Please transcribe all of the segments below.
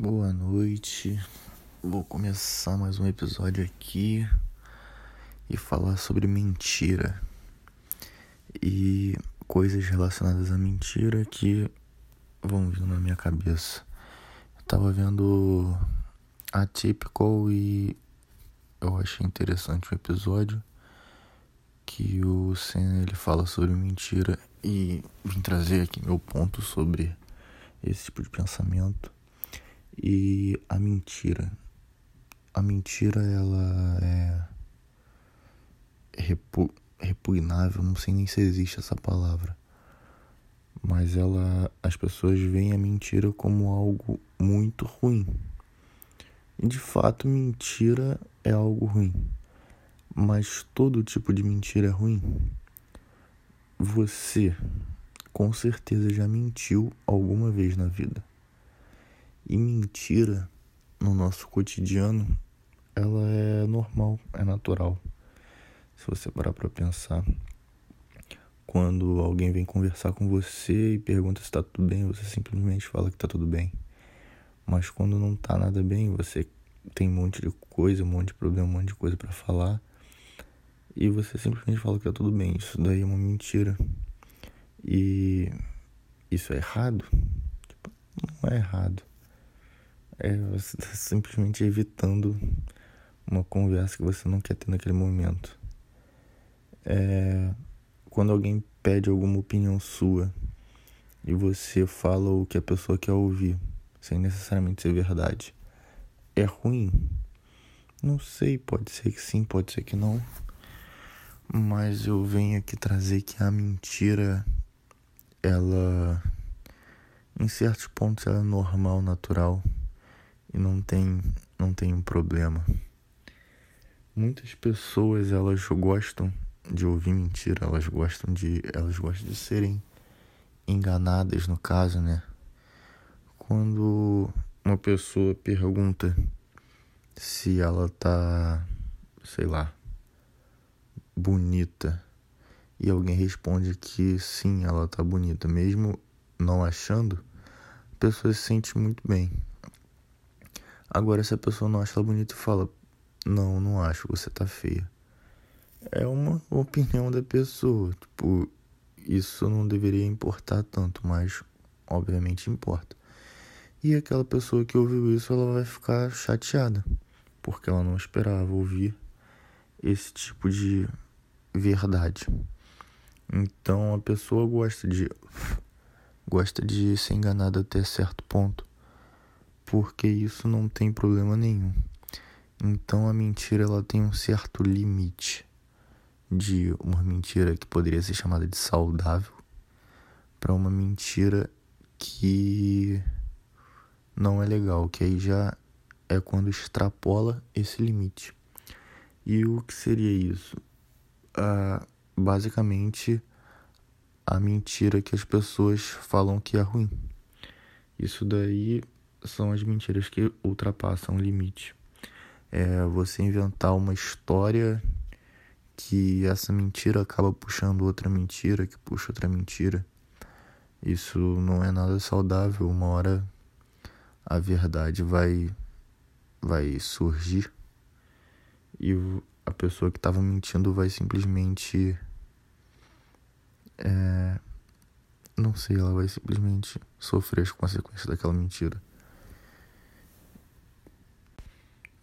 Boa noite. Vou começar mais um episódio aqui e falar sobre mentira e coisas relacionadas à mentira que vão vindo na minha cabeça. Eu tava vendo Atypical e eu achei interessante o episódio que o Senna ele fala sobre mentira e vim trazer aqui meu ponto sobre esse tipo de pensamento e a mentira. A mentira ela é repu repugnável, não sei nem se existe essa palavra. Mas ela as pessoas veem a mentira como algo muito ruim. E de fato, mentira é algo ruim. Mas todo tipo de mentira é ruim. Você com certeza já mentiu alguma vez na vida. E mentira no nosso cotidiano, ela é normal, é natural. Se você parar para pensar, quando alguém vem conversar com você e pergunta se está tudo bem, você simplesmente fala que está tudo bem. Mas quando não está nada bem, você tem um monte de coisa, um monte de problema, um monte de coisa para falar e você simplesmente fala que está tudo bem. Isso daí é uma mentira. E isso é errado? Tipo, não é errado é você está simplesmente evitando uma conversa que você não quer ter naquele momento. É, quando alguém pede alguma opinião sua e você fala o que a pessoa quer ouvir, sem necessariamente ser verdade, é ruim? Não sei, pode ser que sim, pode ser que não. Mas eu venho aqui trazer que a mentira, ela, em certos pontos, ela é normal, natural e não tem não tem um problema. Muitas pessoas elas gostam de ouvir mentira, elas gostam de elas gostam de serem enganadas no caso, né? Quando uma pessoa pergunta se ela tá, sei lá, bonita e alguém responde que sim, ela tá bonita, mesmo não achando, a pessoa se sente muito bem. Agora, se a pessoa não acha ela bonita fala, não, não acho, você tá feia. É uma opinião da pessoa. Tipo, isso não deveria importar tanto, mas obviamente importa. E aquela pessoa que ouviu isso, ela vai ficar chateada, porque ela não esperava ouvir esse tipo de verdade. Então a pessoa gosta de gosta de ser enganada até certo ponto porque isso não tem problema nenhum. Então a mentira ela tem um certo limite de uma mentira que poderia ser chamada de saudável para uma mentira que não é legal, que aí já é quando extrapola esse limite. E o que seria isso? Ah, basicamente, a mentira que as pessoas falam que é ruim. Isso daí são as mentiras que ultrapassam o limite. É você inventar uma história que essa mentira acaba puxando outra mentira, que puxa outra mentira. Isso não é nada saudável. Uma hora a verdade vai vai surgir e a pessoa que estava mentindo vai simplesmente é, não sei, ela vai simplesmente sofrer as consequências daquela mentira.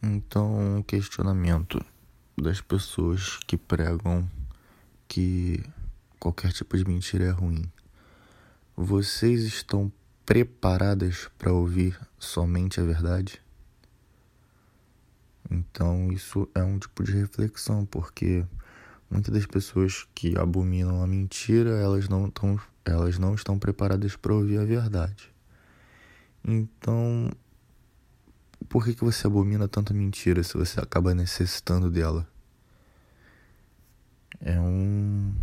Então, um questionamento das pessoas que pregam que qualquer tipo de mentira é ruim. Vocês estão preparadas para ouvir somente a verdade? Então, isso é um tipo de reflexão, porque muitas das pessoas que abominam a mentira, elas não estão, elas não estão preparadas para ouvir a verdade. Então, por que, que você abomina tanta mentira se você acaba necessitando dela? É um,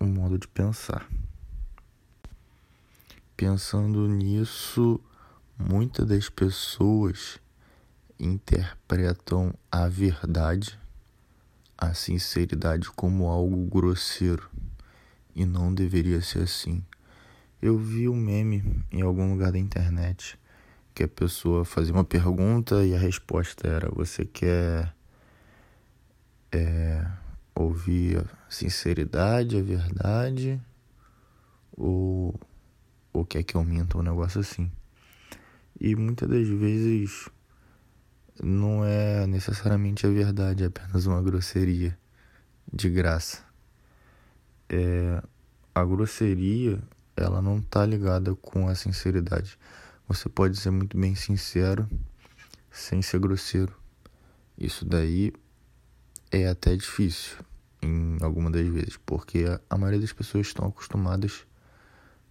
um modo de pensar. Pensando nisso, muitas das pessoas interpretam a verdade, a sinceridade como algo grosseiro e não deveria ser assim. Eu vi um meme em algum lugar da internet que a pessoa fazia uma pergunta e a resposta era: Você quer é, ouvir a sinceridade, a verdade? Ou, ou quer que eu minta um negócio assim? E muitas das vezes não é necessariamente a verdade, é apenas uma grosseria de graça. É, a grosseria, ela não tá ligada com a sinceridade. Você pode ser muito bem sincero sem ser grosseiro. Isso daí é até difícil em alguma das vezes, porque a maioria das pessoas estão acostumadas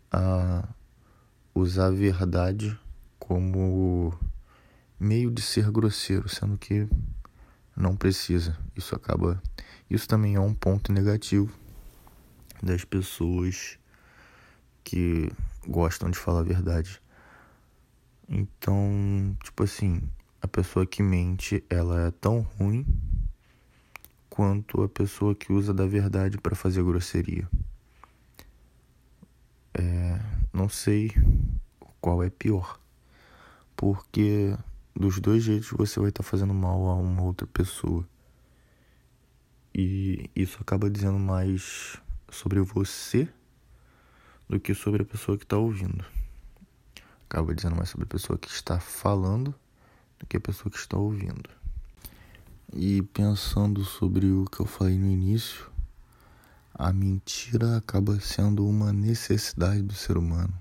a usar a verdade como meio de ser grosseiro, sendo que não precisa. Isso acaba. Isso também é um ponto negativo das pessoas que gostam de falar a verdade. Então, tipo assim, a pessoa que mente, ela é tão ruim quanto a pessoa que usa da verdade para fazer grosseria. É, não sei qual é pior porque dos dois jeitos você vai estar tá fazendo mal a uma outra pessoa. E isso acaba dizendo mais sobre você do que sobre a pessoa que está ouvindo. Acaba dizendo mais sobre a pessoa que está falando do que a pessoa que está ouvindo. E pensando sobre o que eu falei no início, a mentira acaba sendo uma necessidade do ser humano.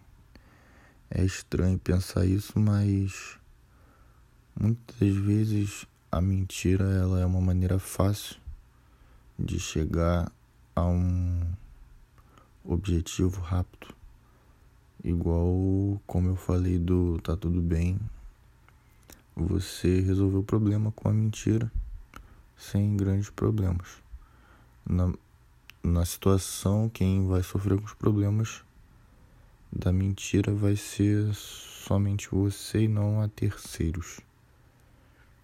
É estranho pensar isso, mas muitas vezes a mentira ela é uma maneira fácil de chegar a um objetivo rápido. Igual como eu falei do tá tudo bem, você resolveu o problema com a mentira sem grandes problemas. Na, na situação, quem vai sofrer com os problemas da mentira vai ser somente você e não a terceiros.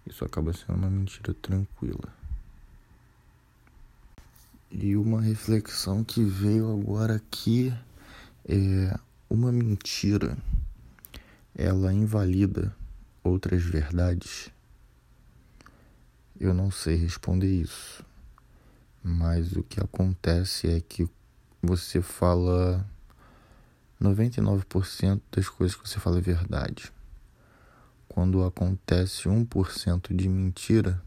Isso acaba sendo uma mentira tranquila. E uma reflexão que veio agora aqui é uma mentira ela invalida outras verdades? Eu não sei responder isso. Mas o que acontece é que você fala 99% das coisas que você fala é verdade. Quando acontece 1% de mentira,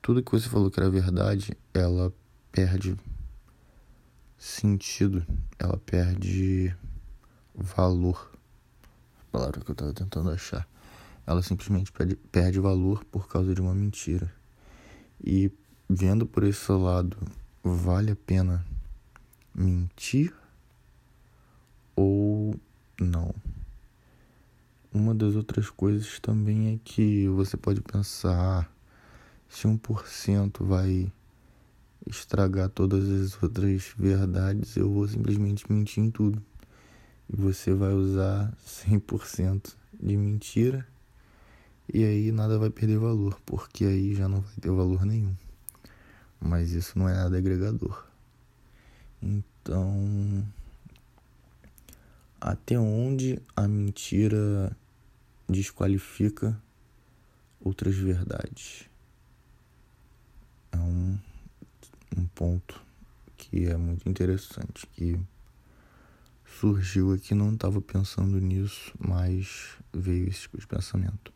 tudo que você falou que era verdade, ela perde sentido, ela perde valor. A palavra que eu estava tentando achar. Ela simplesmente perde, perde valor por causa de uma mentira. E vendo por esse lado, vale a pena mentir ou não. Uma das outras coisas também é que você pode pensar se 1% vai estragar todas as outras verdades, eu vou simplesmente mentir em tudo. Você vai usar 100% de mentira e aí nada vai perder valor, porque aí já não vai ter valor nenhum. Mas isso não é nada agregador. Então, até onde a mentira desqualifica outras verdades. É um, um ponto que é muito interessante, que surgiu aqui, não estava pensando nisso, mas veio esse tipo de pensamento.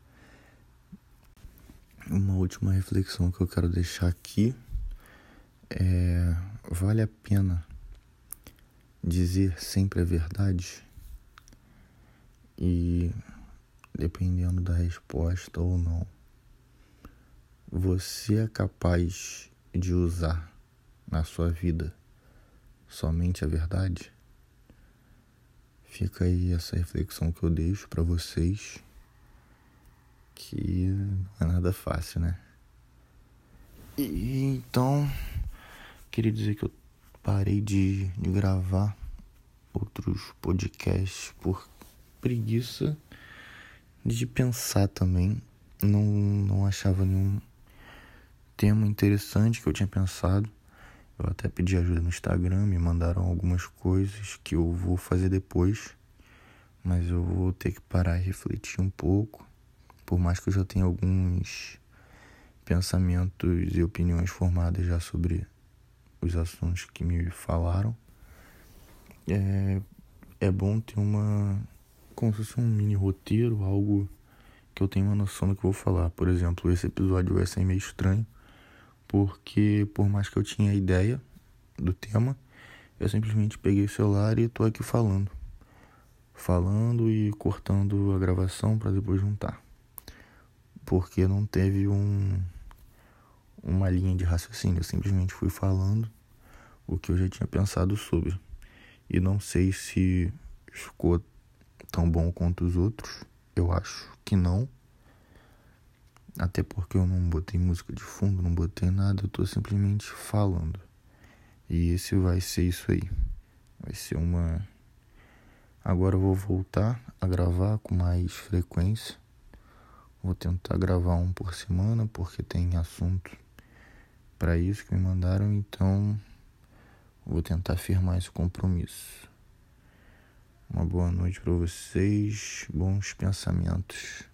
Uma última reflexão que eu quero deixar aqui é: vale a pena dizer sempre a verdade? E dependendo da resposta ou não, você é capaz de usar na sua vida somente a verdade? Fica aí essa reflexão que eu deixo para vocês, que não é nada fácil, né? E então, queria dizer que eu parei de, de gravar outros podcasts por preguiça de pensar também. Não, não achava nenhum tema interessante que eu tinha pensado. Eu até pedi ajuda no Instagram, me mandaram algumas coisas que eu vou fazer depois. mas eu vou ter que parar e refletir um pouco, por mais que eu já tenha alguns pensamentos e opiniões formadas já sobre os assuntos que me falaram. É, é bom ter uma. como se fosse um mini roteiro, algo que eu tenha uma noção do que eu vou falar. Por exemplo, esse episódio vai ser meio estranho, porque por mais que eu tinha ideia do tema, eu simplesmente peguei o celular e tô aqui falando. Falando e cortando a gravação para depois juntar. Porque não teve um uma linha de raciocínio, eu simplesmente fui falando o que eu já tinha pensado sobre. E não sei se ficou tão bom quanto os outros, eu acho que não. Até porque eu não botei música de fundo, não botei nada, eu tô simplesmente falando. E esse vai ser isso aí. Vai ser uma. Agora eu vou voltar a gravar com mais frequência. Vou tentar gravar um por semana, porque tem assunto para isso que me mandaram, então vou tentar firmar esse compromisso. Uma boa noite para vocês, bons pensamentos.